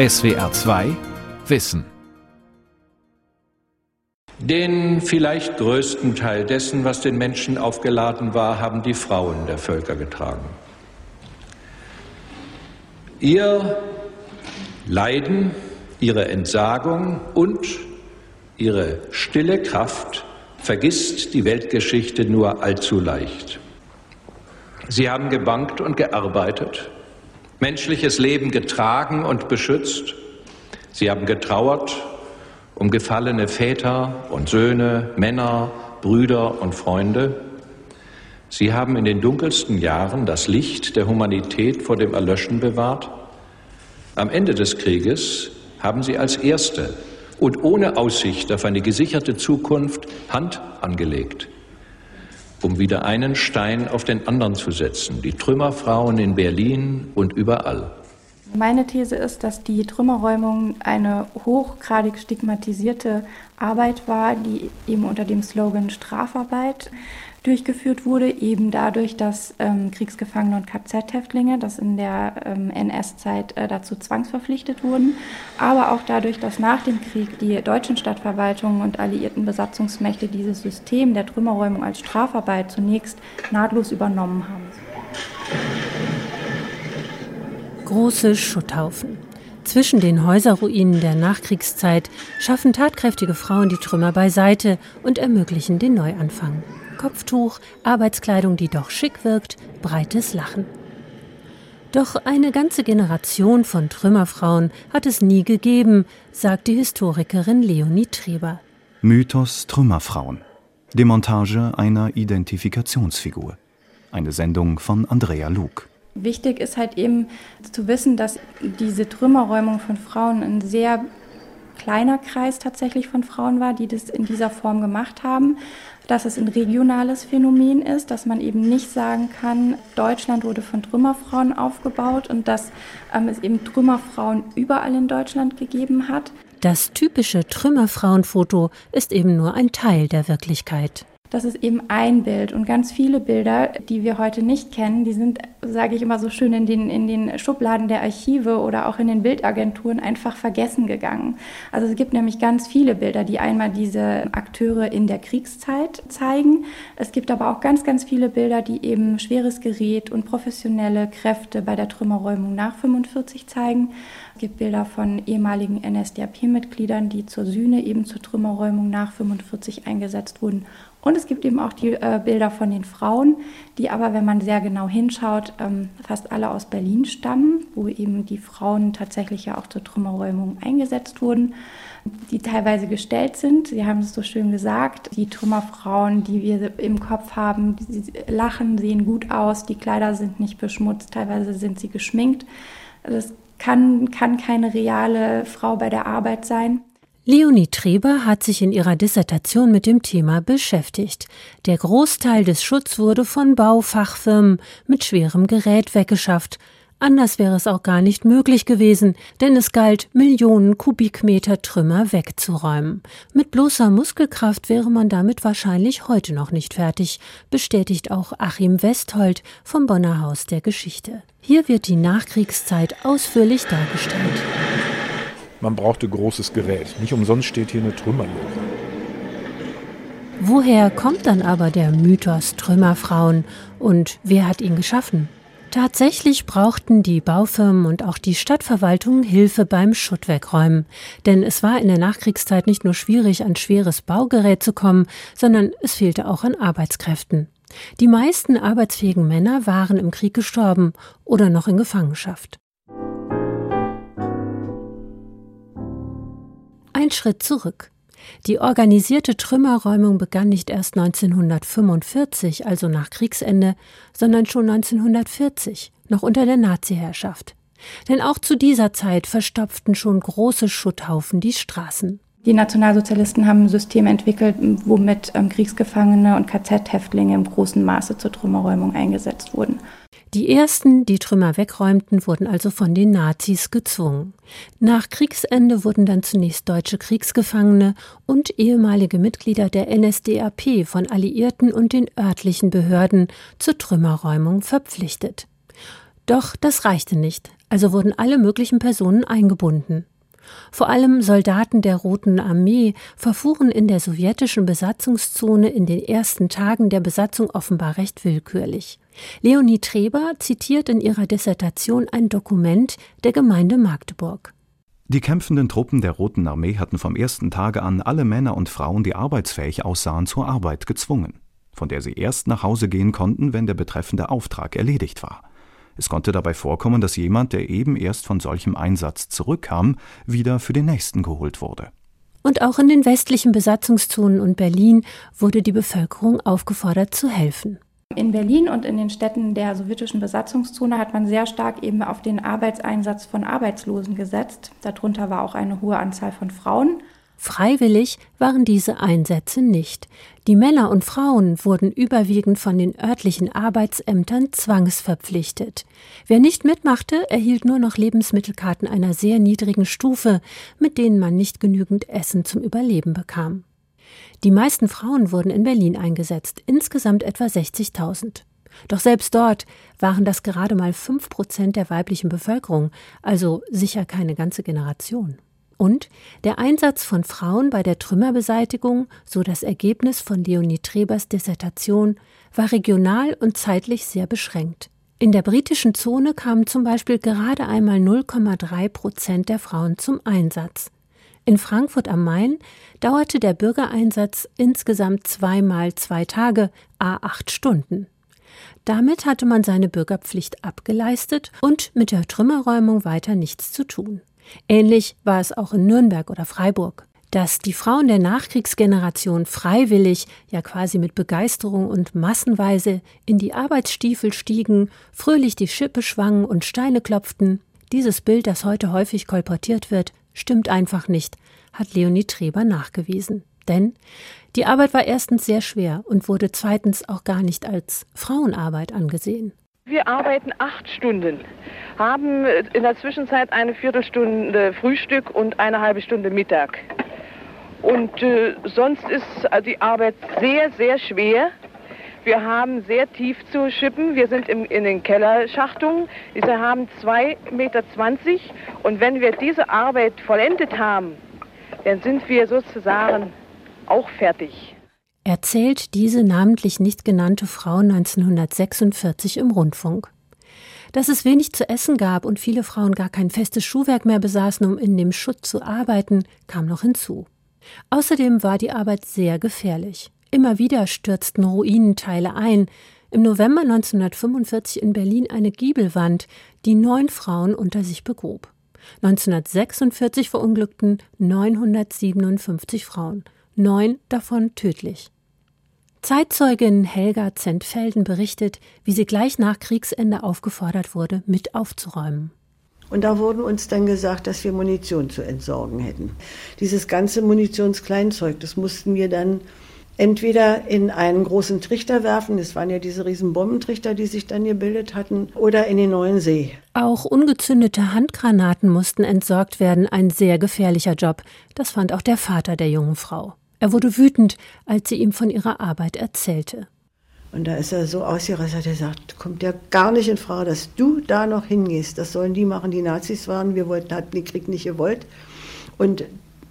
SWR 2 Wissen. Den vielleicht größten Teil dessen, was den Menschen aufgeladen war, haben die Frauen der Völker getragen. Ihr Leiden, ihre Entsagung und ihre stille Kraft vergisst die Weltgeschichte nur allzu leicht. Sie haben gebankt und gearbeitet, menschliches Leben getragen und beschützt. Sie haben getrauert um gefallene Väter und Söhne, Männer, Brüder und Freunde. Sie haben in den dunkelsten Jahren das Licht der Humanität vor dem Erlöschen bewahrt. Am Ende des Krieges haben sie als Erste und ohne Aussicht auf eine gesicherte Zukunft Hand angelegt, um wieder einen Stein auf den anderen zu setzen. Die Trümmerfrauen in Berlin und überall. Meine These ist, dass die Trümmerräumung eine hochgradig stigmatisierte Arbeit war, die eben unter dem Slogan Strafarbeit durchgeführt wurde, eben dadurch, dass ähm, Kriegsgefangene und KZ-Häftlinge, das in der ähm, NS-Zeit äh, dazu zwangsverpflichtet wurden, aber auch dadurch, dass nach dem Krieg die deutschen Stadtverwaltungen und alliierten Besatzungsmächte dieses System der Trümmerräumung als Strafarbeit zunächst nahtlos übernommen haben. Große Schutthaufen. Zwischen den Häuserruinen der Nachkriegszeit schaffen tatkräftige Frauen die Trümmer beiseite und ermöglichen den Neuanfang. Kopftuch, Arbeitskleidung, die doch schick wirkt, breites Lachen. Doch eine ganze Generation von Trümmerfrauen hat es nie gegeben, sagt die Historikerin Leonie Treber. Mythos Trümmerfrauen. Demontage einer Identifikationsfigur. Eine Sendung von Andrea Luke. Wichtig ist halt eben zu wissen, dass diese Trümmerräumung von Frauen ein sehr kleiner Kreis tatsächlich von Frauen war, die das in dieser Form gemacht haben dass es ein regionales Phänomen ist, dass man eben nicht sagen kann, Deutschland wurde von Trümmerfrauen aufgebaut und dass ähm, es eben Trümmerfrauen überall in Deutschland gegeben hat. Das typische Trümmerfrauenfoto ist eben nur ein Teil der Wirklichkeit. Das ist eben ein Bild und ganz viele Bilder, die wir heute nicht kennen, die sind, sage ich immer so schön, in den, in den Schubladen der Archive oder auch in den Bildagenturen einfach vergessen gegangen. Also es gibt nämlich ganz viele Bilder, die einmal diese Akteure in der Kriegszeit zeigen. Es gibt aber auch ganz, ganz viele Bilder, die eben schweres Gerät und professionelle Kräfte bei der Trümmerräumung nach 45 zeigen. Es gibt Bilder von ehemaligen NSDAP-Mitgliedern, die zur Sühne eben zur Trümmerräumung nach 45 eingesetzt wurden und es gibt eben auch die äh, Bilder von den Frauen, die aber, wenn man sehr genau hinschaut, ähm, fast alle aus Berlin stammen, wo eben die Frauen tatsächlich ja auch zur Trümmerräumung eingesetzt wurden, die teilweise gestellt sind. Sie haben es so schön gesagt, die Trümmerfrauen, die wir im Kopf haben, die lachen, sehen gut aus, die Kleider sind nicht beschmutzt, teilweise sind sie geschminkt. Das kann, kann keine reale Frau bei der Arbeit sein. Leonie Treber hat sich in ihrer Dissertation mit dem Thema beschäftigt. Der Großteil des Schutz wurde von Baufachfirmen mit schwerem Gerät weggeschafft. Anders wäre es auch gar nicht möglich gewesen, denn es galt, Millionen Kubikmeter Trümmer wegzuräumen. Mit bloßer Muskelkraft wäre man damit wahrscheinlich heute noch nicht fertig, bestätigt auch Achim Westhold vom Bonner Haus der Geschichte. Hier wird die Nachkriegszeit ausführlich dargestellt. Man brauchte großes Gerät. Nicht umsonst steht hier eine Trümmerlöre. Woher kommt dann aber der Mythos Trümmerfrauen und wer hat ihn geschaffen? Tatsächlich brauchten die Baufirmen und auch die Stadtverwaltung Hilfe beim Schuttwegräumen. Denn es war in der Nachkriegszeit nicht nur schwierig, an schweres Baugerät zu kommen, sondern es fehlte auch an Arbeitskräften. Die meisten arbeitsfähigen Männer waren im Krieg gestorben oder noch in Gefangenschaft. Ein Schritt zurück. Die organisierte Trümmerräumung begann nicht erst 1945, also nach Kriegsende, sondern schon 1940, noch unter der Naziherrschaft. Denn auch zu dieser Zeit verstopften schon große Schutthaufen die Straßen. Die Nationalsozialisten haben ein System entwickelt, womit ähm, Kriegsgefangene und KZ-Häftlinge im großen Maße zur Trümmerräumung eingesetzt wurden. Die ersten, die Trümmer wegräumten, wurden also von den Nazis gezwungen. Nach Kriegsende wurden dann zunächst deutsche Kriegsgefangene und ehemalige Mitglieder der NSDAP von Alliierten und den örtlichen Behörden zur Trümmerräumung verpflichtet. Doch das reichte nicht. Also wurden alle möglichen Personen eingebunden. Vor allem Soldaten der Roten Armee verfuhren in der sowjetischen Besatzungszone in den ersten Tagen der Besatzung offenbar recht willkürlich. Leonie Treber zitiert in ihrer Dissertation ein Dokument der Gemeinde Magdeburg. Die kämpfenden Truppen der Roten Armee hatten vom ersten Tage an alle Männer und Frauen, die arbeitsfähig aussahen, zur Arbeit gezwungen, von der sie erst nach Hause gehen konnten, wenn der betreffende Auftrag erledigt war. Es konnte dabei vorkommen, dass jemand, der eben erst von solchem Einsatz zurückkam, wieder für den nächsten geholt wurde. Und auch in den westlichen Besatzungszonen und Berlin wurde die Bevölkerung aufgefordert zu helfen. In Berlin und in den Städten der sowjetischen Besatzungszone hat man sehr stark eben auf den Arbeitseinsatz von Arbeitslosen gesetzt. Darunter war auch eine hohe Anzahl von Frauen. Freiwillig waren diese Einsätze nicht. Die Männer und Frauen wurden überwiegend von den örtlichen Arbeitsämtern zwangsverpflichtet. Wer nicht mitmachte, erhielt nur noch Lebensmittelkarten einer sehr niedrigen Stufe, mit denen man nicht genügend Essen zum Überleben bekam. Die meisten Frauen wurden in Berlin eingesetzt, insgesamt etwa 60.000. Doch selbst dort waren das gerade mal fünf Prozent der weiblichen Bevölkerung, also sicher keine ganze Generation. Und der Einsatz von Frauen bei der Trümmerbeseitigung, so das Ergebnis von Leonie Trebers Dissertation, war regional und zeitlich sehr beschränkt. In der britischen Zone kamen zum Beispiel gerade einmal 0,3 Prozent der Frauen zum Einsatz. In Frankfurt am Main dauerte der Bürgereinsatz insgesamt zweimal zwei Tage, a acht Stunden. Damit hatte man seine Bürgerpflicht abgeleistet und mit der Trümmerräumung weiter nichts zu tun. Ähnlich war es auch in Nürnberg oder Freiburg. Dass die Frauen der Nachkriegsgeneration freiwillig, ja quasi mit Begeisterung und massenweise in die Arbeitsstiefel stiegen, fröhlich die Schippe schwangen und Steine klopften, dieses Bild, das heute häufig kolportiert wird, stimmt einfach nicht, hat Leonie Treber nachgewiesen. Denn die Arbeit war erstens sehr schwer und wurde zweitens auch gar nicht als Frauenarbeit angesehen. Wir arbeiten acht Stunden, haben in der Zwischenzeit eine Viertelstunde Frühstück und eine halbe Stunde Mittag. Und äh, sonst ist die Arbeit sehr, sehr schwer. Wir haben sehr tief zu schippen. Wir sind im, in den Kellerschachtungen. Diese haben 2,20 Meter. Und wenn wir diese Arbeit vollendet haben, dann sind wir sozusagen auch fertig erzählt diese namentlich nicht genannte Frau 1946 im Rundfunk. Dass es wenig zu essen gab und viele Frauen gar kein festes Schuhwerk mehr besaßen, um in dem Schutt zu arbeiten, kam noch hinzu. Außerdem war die Arbeit sehr gefährlich. Immer wieder stürzten Ruinenteile ein. Im November 1945 in Berlin eine Giebelwand, die neun Frauen unter sich begrub. 1946 verunglückten 957 Frauen, neun davon tödlich. Zeitzeugin Helga Zentfelden berichtet, wie sie gleich nach Kriegsende aufgefordert wurde, mit aufzuräumen. Und da wurde uns dann gesagt, dass wir Munition zu entsorgen hätten. Dieses ganze Munitionskleinzeug, das mussten wir dann entweder in einen großen Trichter werfen, das waren ja diese riesen Bombentrichter, die sich dann gebildet hatten, oder in den neuen See. Auch ungezündete Handgranaten mussten entsorgt werden, ein sehr gefährlicher Job. Das fand auch der Vater der jungen Frau. Er wurde wütend, als sie ihm von ihrer Arbeit erzählte. Und da ist er so ausgerastet, er sagt, kommt ja gar nicht in Frage, dass du da noch hingehst. Das sollen die machen, die Nazis waren. Wir wollten, hatten den Krieg nicht gewollt. Und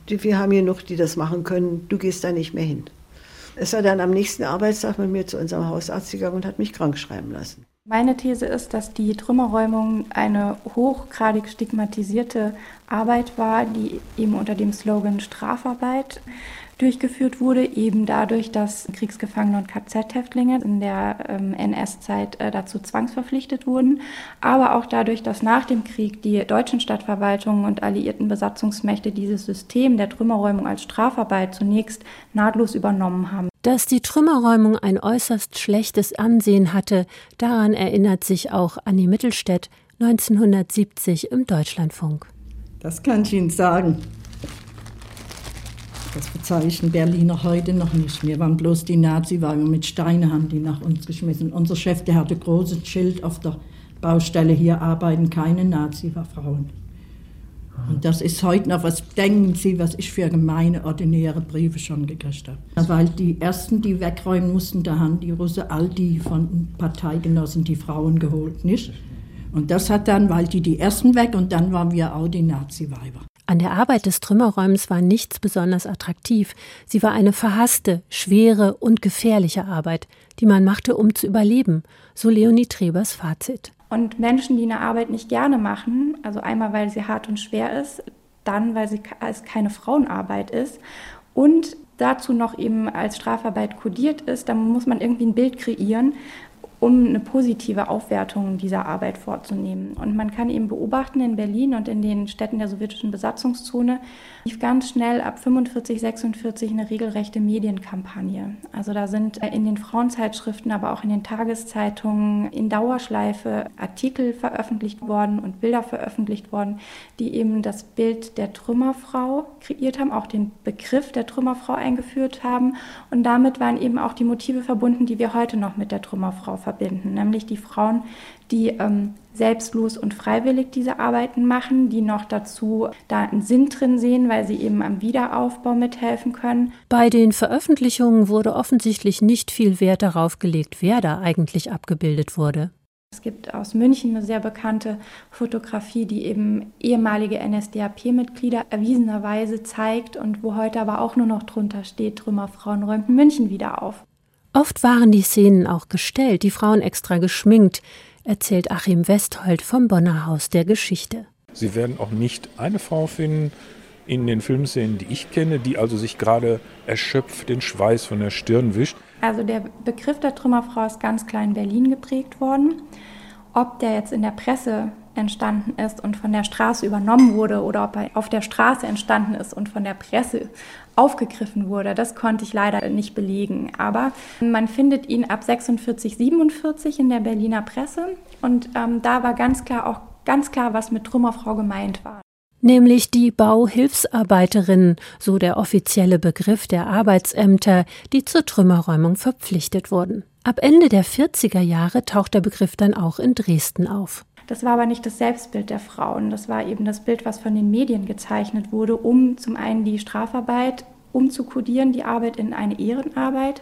wir haben genug, die das machen können. Du gehst da nicht mehr hin. Ist er dann am nächsten Arbeitstag mit mir zu unserem Hausarzt gegangen und hat mich krank schreiben lassen. Meine These ist, dass die Trümmerräumung eine hochgradig stigmatisierte Arbeit war, die eben unter dem Slogan Strafarbeit durchgeführt wurde, eben dadurch, dass Kriegsgefangene und KZ-Häftlinge in der ähm, NS-Zeit äh, dazu zwangsverpflichtet wurden, aber auch dadurch, dass nach dem Krieg die deutschen Stadtverwaltungen und alliierten Besatzungsmächte dieses System der Trümmerräumung als Strafarbeit zunächst nahtlos übernommen haben. Dass die Trümmerräumung ein äußerst schlechtes Ansehen hatte, daran erinnert sich auch Annie Mittelstädt 1970 im Deutschlandfunk. Das kann ich Ihnen sagen. Das bezeichnen Berliner heute noch nicht. Wir waren bloß die Nazi-Wagen mit Steinen, haben die nach uns geschmissen. Unser Chef, der hatte großes Schild auf der Baustelle, hier arbeiten keine Nazi-Frauen. Und das ist heute noch, was denken Sie, was ich für gemeine, ordinäre Briefe schon gekriegt habe. Weil die Ersten, die wegräumen mussten, da haben die Russen all die von Parteigenossen die Frauen geholt, nicht? Und das hat dann, weil die die ersten weg und dann waren wir auch die Nazi-Weiber. An der Arbeit des Trümmerräumens war nichts besonders attraktiv. Sie war eine verhasste, schwere und gefährliche Arbeit, die man machte, um zu überleben, so Leonie Trebers Fazit. Und Menschen, die eine Arbeit nicht gerne machen, also einmal, weil sie hart und schwer ist, dann, weil sie, es keine Frauenarbeit ist und dazu noch eben als Strafarbeit kodiert ist, dann muss man irgendwie ein Bild kreieren, um eine positive Aufwertung dieser Arbeit vorzunehmen. Und man kann eben beobachten in Berlin und in den Städten der sowjetischen Besatzungszone lief ganz schnell ab 45, 46 eine regelrechte Medienkampagne. Also da sind in den Frauenzeitschriften, aber auch in den Tageszeitungen in Dauerschleife Artikel veröffentlicht worden und Bilder veröffentlicht worden, die eben das Bild der Trümmerfrau kreiert haben, auch den Begriff der Trümmerfrau eingeführt haben. Und damit waren eben auch die Motive verbunden, die wir heute noch mit der Trümmerfrau verbinden verbinden, nämlich die Frauen, die ähm, selbstlos und freiwillig diese Arbeiten machen, die noch dazu da einen Sinn drin sehen, weil sie eben am Wiederaufbau mithelfen können. Bei den Veröffentlichungen wurde offensichtlich nicht viel Wert darauf gelegt, wer da eigentlich abgebildet wurde. Es gibt aus München eine sehr bekannte Fotografie, die eben ehemalige NSDAP-Mitglieder erwiesenerweise zeigt und wo heute aber auch nur noch drunter steht, Trümmerfrauen räumten München wieder auf. Oft waren die Szenen auch gestellt, die Frauen extra geschminkt, erzählt Achim Westhold vom Bonner Haus der Geschichte. Sie werden auch nicht eine Frau finden in den Filmszenen, die ich kenne, die also sich gerade erschöpft den Schweiß von der Stirn wischt. Also der Begriff der Trümmerfrau ist ganz klar in Berlin geprägt worden. Ob der jetzt in der Presse entstanden ist und von der Straße übernommen wurde oder ob er auf der Straße entstanden ist und von der Presse aufgegriffen wurde, das konnte ich leider nicht belegen. Aber man findet ihn ab 46, 47 in der Berliner Presse und ähm, da war ganz klar auch ganz klar, was mit Trümmerfrau gemeint war nämlich die Bauhilfsarbeiterin, so der offizielle Begriff der Arbeitsämter, die zur Trümmerräumung verpflichtet wurden. Ab Ende der 40er Jahre taucht der Begriff dann auch in Dresden auf. Das war aber nicht das Selbstbild der Frauen. Das war eben das Bild, was von den Medien gezeichnet wurde, um zum einen die Strafarbeit umzukodieren, die Arbeit in eine Ehrenarbeit,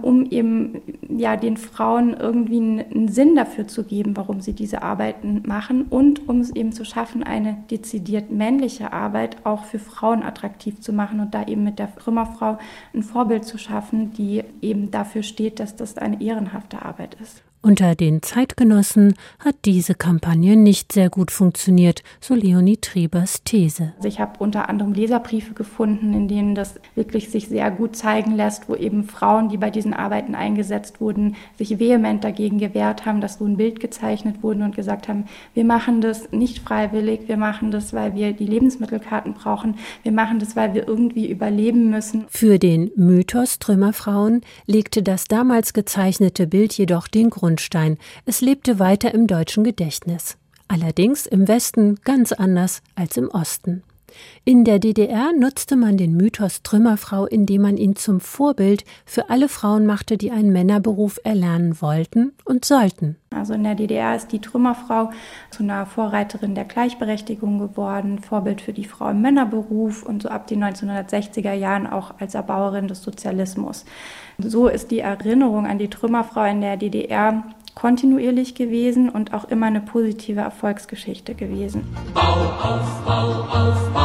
um eben ja den Frauen irgendwie einen Sinn dafür zu geben, warum sie diese Arbeiten machen und um es eben zu schaffen, eine dezidiert männliche Arbeit auch für Frauen attraktiv zu machen und da eben mit der Trümmerfrau ein Vorbild zu schaffen, die eben dafür steht, dass das eine ehrenhafte Arbeit ist. Unter den Zeitgenossen hat diese Kampagne nicht sehr gut funktioniert, so Leonie Trebers These. Also ich habe unter anderem Leserbriefe gefunden, in denen das wirklich sich sehr gut zeigen lässt, wo eben Frauen, die bei diesen Arbeiten eingesetzt wurden, sich vehement dagegen gewehrt haben, dass so ein Bild gezeichnet wurde und gesagt haben, wir machen das nicht freiwillig, wir machen das, weil wir die Lebensmittelkarten brauchen, wir machen das, weil wir irgendwie überleben müssen. Für den Mythos Trümmerfrauen legte das damals gezeichnete Bild jedoch den Grund Grundstein. Es lebte weiter im deutschen Gedächtnis. Allerdings im Westen ganz anders als im Osten. In der DDR nutzte man den Mythos Trümmerfrau, indem man ihn zum Vorbild für alle Frauen machte, die einen Männerberuf erlernen wollten und sollten. Also in der DDR ist die Trümmerfrau zu einer Vorreiterin der Gleichberechtigung geworden, Vorbild für die Frau im Männerberuf und so ab den 1960er Jahren auch als Erbauerin des Sozialismus. So ist die Erinnerung an die Trümmerfrau in der DDR kontinuierlich gewesen und auch immer eine positive Erfolgsgeschichte gewesen. Bau auf, bau auf, bau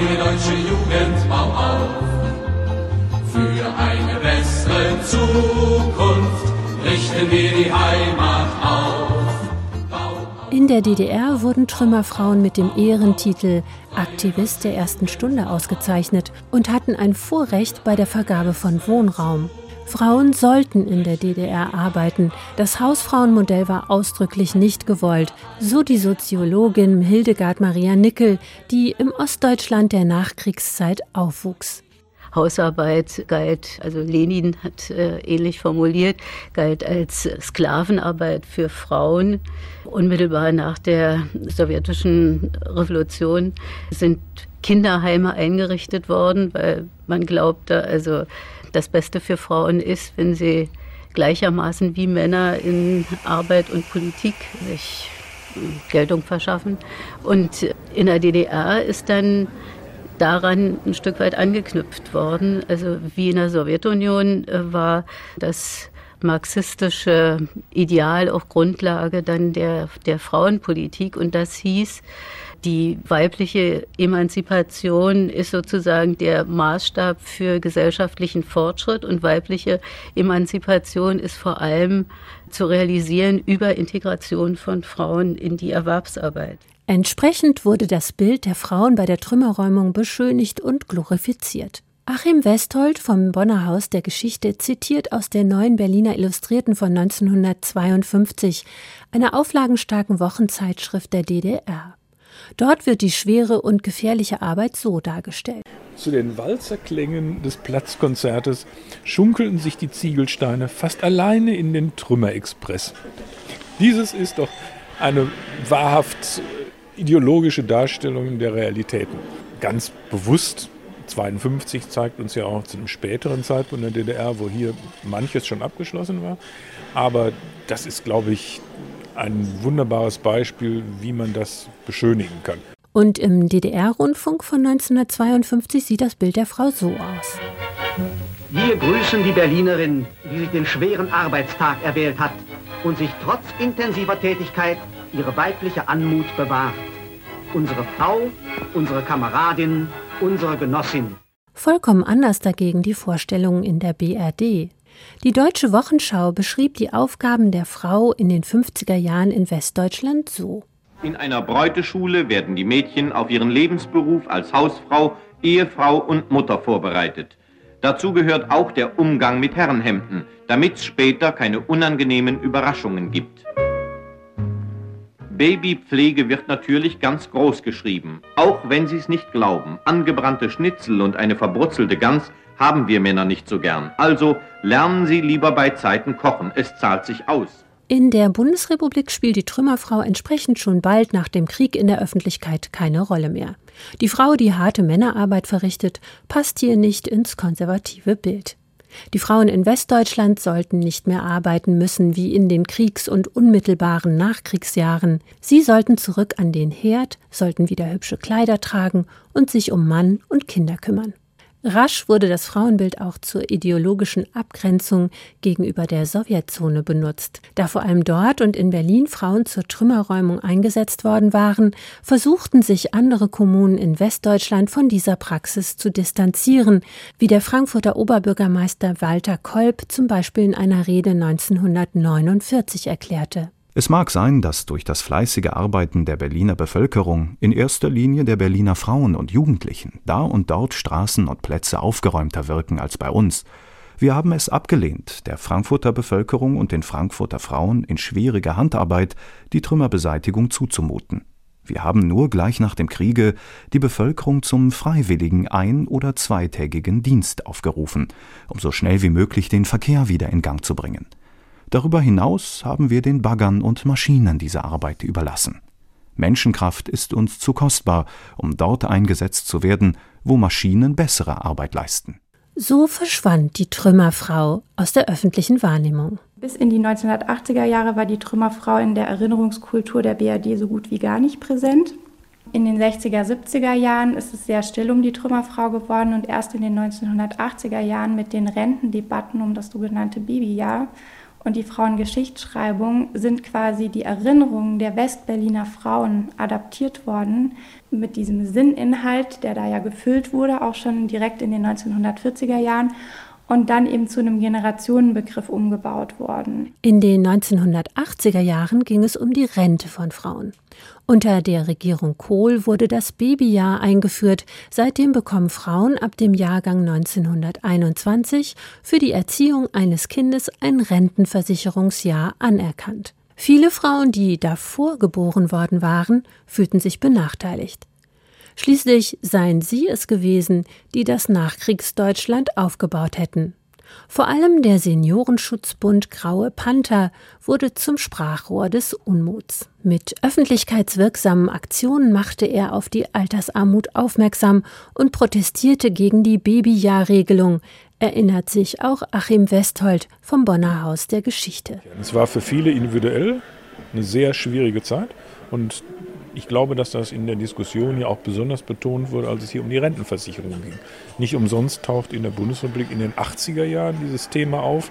freie deutsche Jugend, bau auf. Für eine bessere Zukunft richten wir die Heimat auf. In der DDR wurden Trümmerfrauen mit dem Ehrentitel Aktivist der ersten Stunde ausgezeichnet und hatten ein Vorrecht bei der Vergabe von Wohnraum. Frauen sollten in der DDR arbeiten. Das Hausfrauenmodell war ausdrücklich nicht gewollt, so die Soziologin Hildegard Maria Nickel, die im Ostdeutschland der Nachkriegszeit aufwuchs. Hausarbeit galt, also Lenin hat äh, ähnlich formuliert, galt als Sklavenarbeit für Frauen. Unmittelbar nach der sowjetischen Revolution sind Kinderheime eingerichtet worden, weil man glaubte, also das Beste für Frauen ist, wenn sie gleichermaßen wie Männer in Arbeit und Politik sich hm, Geltung verschaffen. Und in der DDR ist dann daran ein Stück weit angeknüpft worden. Also wie in der Sowjetunion äh, war das marxistische Ideal auch Grundlage dann der, der Frauenpolitik. Und das hieß, die weibliche Emanzipation ist sozusagen der Maßstab für gesellschaftlichen Fortschritt und weibliche Emanzipation ist vor allem zu realisieren über Integration von Frauen in die Erwerbsarbeit. Entsprechend wurde das Bild der Frauen bei der Trümmerräumung beschönigt und glorifiziert. Achim Westhold vom Bonner Haus der Geschichte zitiert aus der neuen Berliner Illustrierten von 1952, einer auflagenstarken Wochenzeitschrift der DDR. Dort wird die schwere und gefährliche Arbeit so dargestellt. Zu den Walzerklängen des Platzkonzertes schunkelten sich die Ziegelsteine fast alleine in den Trümmerexpress. Dieses ist doch eine wahrhaft ideologische Darstellung der Realitäten. Ganz bewusst 52 zeigt uns ja auch zu einem späteren Zeitpunkt der DDR, wo hier manches schon abgeschlossen war. Aber das ist, glaube ich, ein wunderbares Beispiel, wie man das beschönigen kann. Und im DDR-Rundfunk von 1952 sieht das Bild der Frau so aus. Wir grüßen die Berlinerin, die sich den schweren Arbeitstag erwählt hat und sich trotz intensiver Tätigkeit ihre weibliche Anmut bewahrt. Unsere Frau, unsere Kameradin, unsere Genossin. Vollkommen anders dagegen die Vorstellungen in der BRD. Die Deutsche Wochenschau beschrieb die Aufgaben der Frau in den 50er Jahren in Westdeutschland so. In einer Bräuteschule werden die Mädchen auf ihren Lebensberuf als Hausfrau, Ehefrau und Mutter vorbereitet. Dazu gehört auch der Umgang mit Herrenhemden, damit es später keine unangenehmen Überraschungen gibt. Babypflege wird natürlich ganz groß geschrieben, auch wenn Sie es nicht glauben. Angebrannte Schnitzel und eine verbrutzelte Gans haben wir Männer nicht so gern. Also lernen Sie lieber bei Zeiten kochen, es zahlt sich aus. In der Bundesrepublik spielt die Trümmerfrau entsprechend schon bald nach dem Krieg in der Öffentlichkeit keine Rolle mehr. Die Frau, die harte Männerarbeit verrichtet, passt hier nicht ins konservative Bild. Die Frauen in Westdeutschland sollten nicht mehr arbeiten müssen wie in den Kriegs- und unmittelbaren Nachkriegsjahren. Sie sollten zurück an den Herd, sollten wieder hübsche Kleider tragen und sich um Mann und Kinder kümmern. Rasch wurde das Frauenbild auch zur ideologischen Abgrenzung gegenüber der Sowjetzone benutzt. Da vor allem dort und in Berlin Frauen zur Trümmerräumung eingesetzt worden waren, versuchten sich andere Kommunen in Westdeutschland von dieser Praxis zu distanzieren, wie der Frankfurter Oberbürgermeister Walter Kolb zum Beispiel in einer Rede 1949 erklärte. Es mag sein, dass durch das fleißige Arbeiten der Berliner Bevölkerung, in erster Linie der Berliner Frauen und Jugendlichen, da und dort Straßen und Plätze aufgeräumter wirken als bei uns. Wir haben es abgelehnt, der Frankfurter Bevölkerung und den Frankfurter Frauen in schwieriger Handarbeit die Trümmerbeseitigung zuzumuten. Wir haben nur gleich nach dem Kriege die Bevölkerung zum freiwilligen ein- oder zweitägigen Dienst aufgerufen, um so schnell wie möglich den Verkehr wieder in Gang zu bringen. Darüber hinaus haben wir den Baggern und Maschinen diese Arbeit überlassen. Menschenkraft ist uns zu kostbar, um dort eingesetzt zu werden, wo Maschinen bessere Arbeit leisten. So verschwand die Trümmerfrau aus der öffentlichen Wahrnehmung. Bis in die 1980er Jahre war die Trümmerfrau in der Erinnerungskultur der BRD so gut wie gar nicht präsent. In den 60er, 70er Jahren ist es sehr still um die Trümmerfrau geworden und erst in den 1980er Jahren mit den Rentendebatten um das sogenannte Babyjahr und die Frauengeschichtsschreibung sind quasi die Erinnerungen der Westberliner Frauen adaptiert worden mit diesem Sinninhalt, der da ja gefüllt wurde, auch schon direkt in den 1940er Jahren und dann eben zu einem Generationenbegriff umgebaut worden. In den 1980er Jahren ging es um die Rente von Frauen. Unter der Regierung Kohl wurde das Babyjahr eingeführt. Seitdem bekommen Frauen ab dem Jahrgang 1921 für die Erziehung eines Kindes ein Rentenversicherungsjahr anerkannt. Viele Frauen, die davor geboren worden waren, fühlten sich benachteiligt. Schließlich seien sie es gewesen, die das Nachkriegsdeutschland aufgebaut hätten. Vor allem der Seniorenschutzbund Graue Panther wurde zum Sprachrohr des Unmuts. Mit öffentlichkeitswirksamen Aktionen machte er auf die Altersarmut aufmerksam und protestierte gegen die Babyjahrregelung, erinnert sich auch Achim Westhold vom Bonner Haus der Geschichte. Es war für viele individuell eine sehr schwierige Zeit und ich glaube, dass das in der Diskussion ja auch besonders betont wurde, als es hier um die Rentenversicherung ging. Nicht umsonst taucht in der Bundesrepublik in den 80er Jahren dieses Thema auf.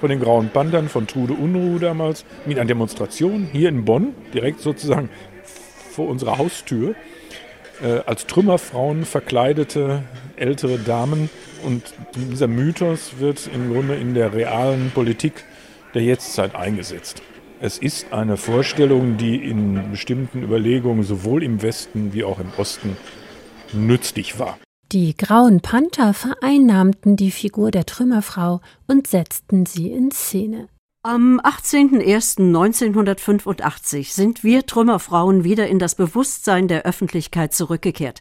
von den Grauen Panthern, von Trude Unruh damals, mit einer Demonstration hier in Bonn, direkt sozusagen vor unserer Haustür, äh, als Trümmerfrauen verkleidete ältere Damen. Und dieser Mythos wird im Grunde in der realen Politik der Jetztzeit eingesetzt. Es ist eine Vorstellung, die in bestimmten Überlegungen sowohl im Westen wie auch im Osten nützlich war. Die Grauen Panther vereinnahmten die Figur der Trümmerfrau und setzten sie in Szene. Am 18.01.1985 sind wir Trümmerfrauen wieder in das Bewusstsein der Öffentlichkeit zurückgekehrt.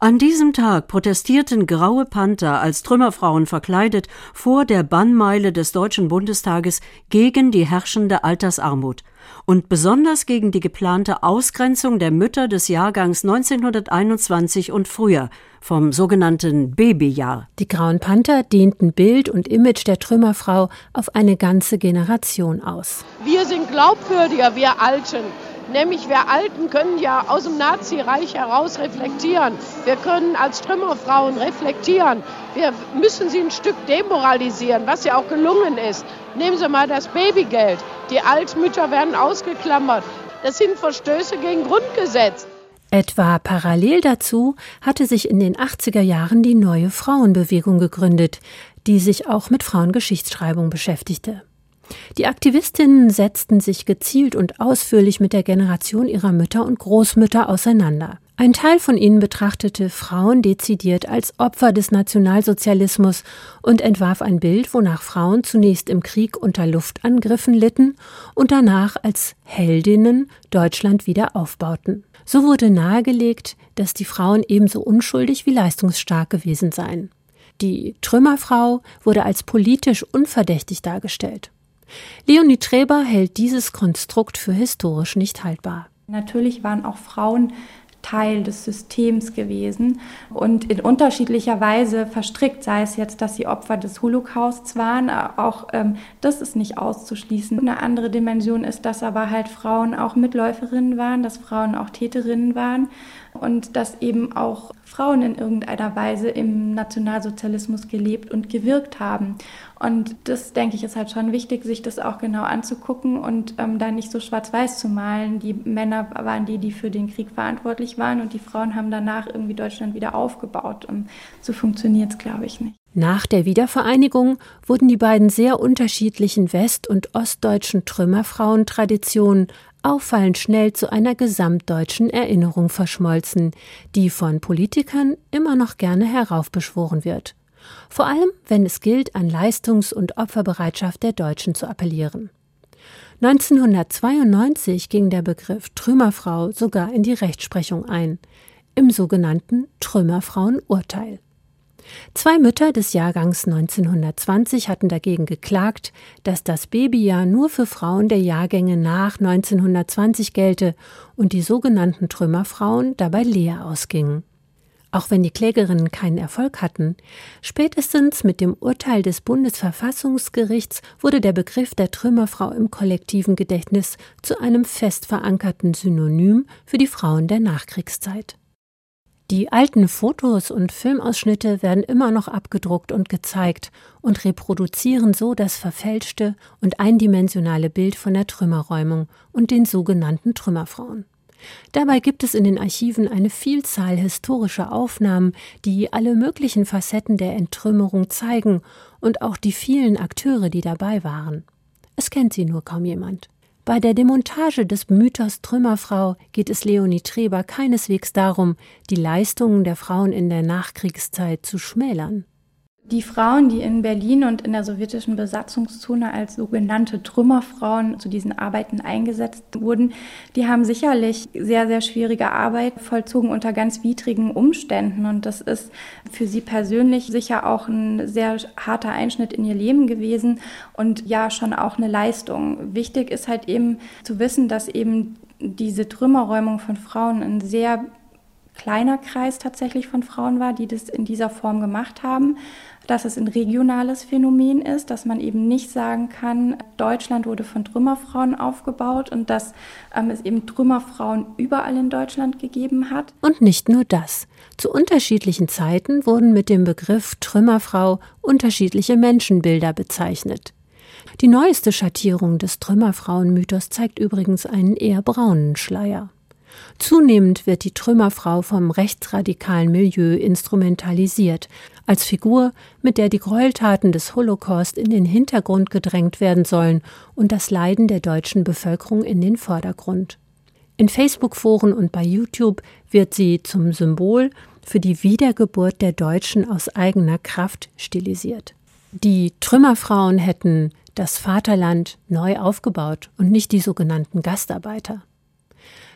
An diesem Tag protestierten graue Panther als Trümmerfrauen verkleidet vor der Bannmeile des Deutschen Bundestages gegen die herrschende Altersarmut und besonders gegen die geplante Ausgrenzung der Mütter des Jahrgangs 1921 und früher vom sogenannten Babyjahr. Die Grauen Panther dehnten Bild und Image der Trümmerfrau auf eine ganze Generation aus. Wir sind glaubwürdiger, wir Alten. Nämlich wir Alten können ja aus dem Nazireich heraus reflektieren. Wir können als Trümmerfrauen reflektieren. Wir müssen sie ein Stück demoralisieren, was ja auch gelungen ist. Nehmen Sie mal das Babygeld. Die Altmütter werden ausgeklammert. Das sind Verstöße gegen Grundgesetz. Etwa parallel dazu hatte sich in den 80er Jahren die neue Frauenbewegung gegründet, die sich auch mit Frauengeschichtsschreibung beschäftigte. Die Aktivistinnen setzten sich gezielt und ausführlich mit der Generation ihrer Mütter und Großmütter auseinander. Ein Teil von ihnen betrachtete Frauen dezidiert als Opfer des Nationalsozialismus und entwarf ein Bild, wonach Frauen zunächst im Krieg unter Luftangriffen litten und danach als Heldinnen Deutschland wieder aufbauten. So wurde nahegelegt, dass die Frauen ebenso unschuldig wie leistungsstark gewesen seien. Die Trümmerfrau wurde als politisch unverdächtig dargestellt. Leonie Treber hält dieses Konstrukt für historisch nicht haltbar. Natürlich waren auch Frauen Teil des Systems gewesen und in unterschiedlicher Weise verstrickt, sei es jetzt, dass sie Opfer des Holocausts waren, auch ähm, das ist nicht auszuschließen. Eine andere Dimension ist, dass aber halt Frauen auch Mitläuferinnen waren, dass Frauen auch Täterinnen waren und dass eben auch Frauen in irgendeiner Weise im Nationalsozialismus gelebt und gewirkt haben. Und das, denke ich, ist halt schon wichtig, sich das auch genau anzugucken und ähm, da nicht so schwarz-weiß zu malen. Die Männer waren die, die für den Krieg verantwortlich waren und die Frauen haben danach irgendwie Deutschland wieder aufgebaut. Und so funktioniert es, glaube ich, nicht. Nach der Wiedervereinigung wurden die beiden sehr unterschiedlichen west- und ostdeutschen Trümmerfrauentraditionen auffallend schnell zu einer gesamtdeutschen Erinnerung verschmolzen, die von Politikern immer noch gerne heraufbeschworen wird. Vor allem, wenn es gilt, an Leistungs- und Opferbereitschaft der Deutschen zu appellieren. 1992 ging der Begriff Trümmerfrau sogar in die Rechtsprechung ein, im sogenannten Trümmerfrauenurteil. Zwei Mütter des Jahrgangs 1920 hatten dagegen geklagt, dass das Babyjahr nur für Frauen der Jahrgänge nach 1920 gelte und die sogenannten Trümmerfrauen dabei leer ausgingen. Auch wenn die Klägerinnen keinen Erfolg hatten, spätestens mit dem Urteil des Bundesverfassungsgerichts wurde der Begriff der Trümmerfrau im kollektiven Gedächtnis zu einem fest verankerten Synonym für die Frauen der Nachkriegszeit. Die alten Fotos und Filmausschnitte werden immer noch abgedruckt und gezeigt und reproduzieren so das verfälschte und eindimensionale Bild von der Trümmerräumung und den sogenannten Trümmerfrauen. Dabei gibt es in den Archiven eine Vielzahl historischer Aufnahmen, die alle möglichen Facetten der Entrümmerung zeigen und auch die vielen Akteure, die dabei waren. Es kennt sie nur kaum jemand. Bei der Demontage des Mythos Trümmerfrau geht es Leonie Treber keineswegs darum, die Leistungen der Frauen in der Nachkriegszeit zu schmälern. Die Frauen, die in Berlin und in der sowjetischen Besatzungszone als sogenannte Trümmerfrauen zu diesen Arbeiten eingesetzt wurden, die haben sicherlich sehr, sehr schwierige Arbeit vollzogen unter ganz widrigen Umständen. Und das ist für sie persönlich sicher auch ein sehr harter Einschnitt in ihr Leben gewesen und ja schon auch eine Leistung. Wichtig ist halt eben zu wissen, dass eben diese Trümmerräumung von Frauen ein sehr kleiner Kreis tatsächlich von Frauen war, die das in dieser Form gemacht haben dass es ein regionales Phänomen ist, dass man eben nicht sagen kann, Deutschland wurde von Trümmerfrauen aufgebaut und dass ähm, es eben Trümmerfrauen überall in Deutschland gegeben hat. Und nicht nur das. Zu unterschiedlichen Zeiten wurden mit dem Begriff Trümmerfrau unterschiedliche Menschenbilder bezeichnet. Die neueste Schattierung des Trümmerfrauenmythos zeigt übrigens einen eher braunen Schleier. Zunehmend wird die Trümmerfrau vom rechtsradikalen Milieu instrumentalisiert, als Figur, mit der die Gräueltaten des Holocaust in den Hintergrund gedrängt werden sollen und das Leiden der deutschen Bevölkerung in den Vordergrund. In Facebook-Foren und bei YouTube wird sie zum Symbol für die Wiedergeburt der Deutschen aus eigener Kraft stilisiert. Die Trümmerfrauen hätten das Vaterland neu aufgebaut und nicht die sogenannten Gastarbeiter.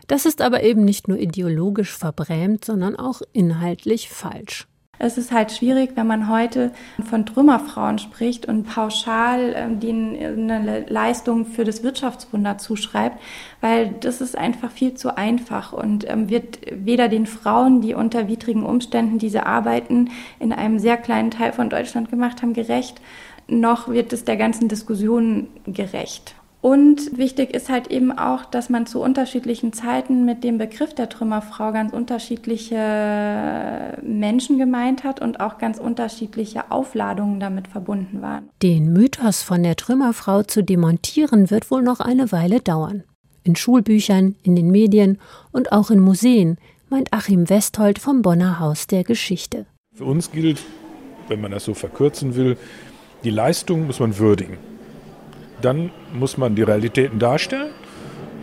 Das ist aber eben nicht nur ideologisch verbrämt, sondern auch inhaltlich falsch. Es ist halt schwierig, wenn man heute von Trümmerfrauen spricht und pauschal ähm, denen eine Leistung für das Wirtschaftswunder zuschreibt, weil das ist einfach viel zu einfach und ähm, wird weder den Frauen, die unter widrigen Umständen diese Arbeiten in einem sehr kleinen Teil von Deutschland gemacht haben, gerecht, noch wird es der ganzen Diskussion gerecht. Und wichtig ist halt eben auch, dass man zu unterschiedlichen Zeiten mit dem Begriff der Trümmerfrau ganz unterschiedliche Menschen gemeint hat und auch ganz unterschiedliche Aufladungen damit verbunden waren. Den Mythos von der Trümmerfrau zu demontieren wird wohl noch eine Weile dauern. In Schulbüchern, in den Medien und auch in Museen, meint Achim Westhold vom Bonner Haus der Geschichte. Für uns gilt, wenn man das so verkürzen will, die Leistung muss man würdigen dann muss man die Realitäten darstellen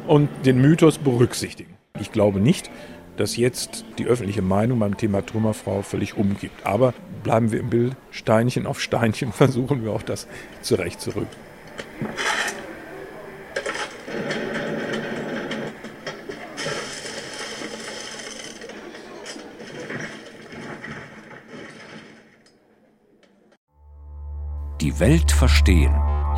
und den Mythos berücksichtigen. Ich glaube nicht, dass jetzt die öffentliche Meinung beim Thema Trümmerfrau völlig umgibt. Aber bleiben wir im Bild, Steinchen auf Steinchen versuchen wir auch das zurechtzurücken. Die Welt verstehen.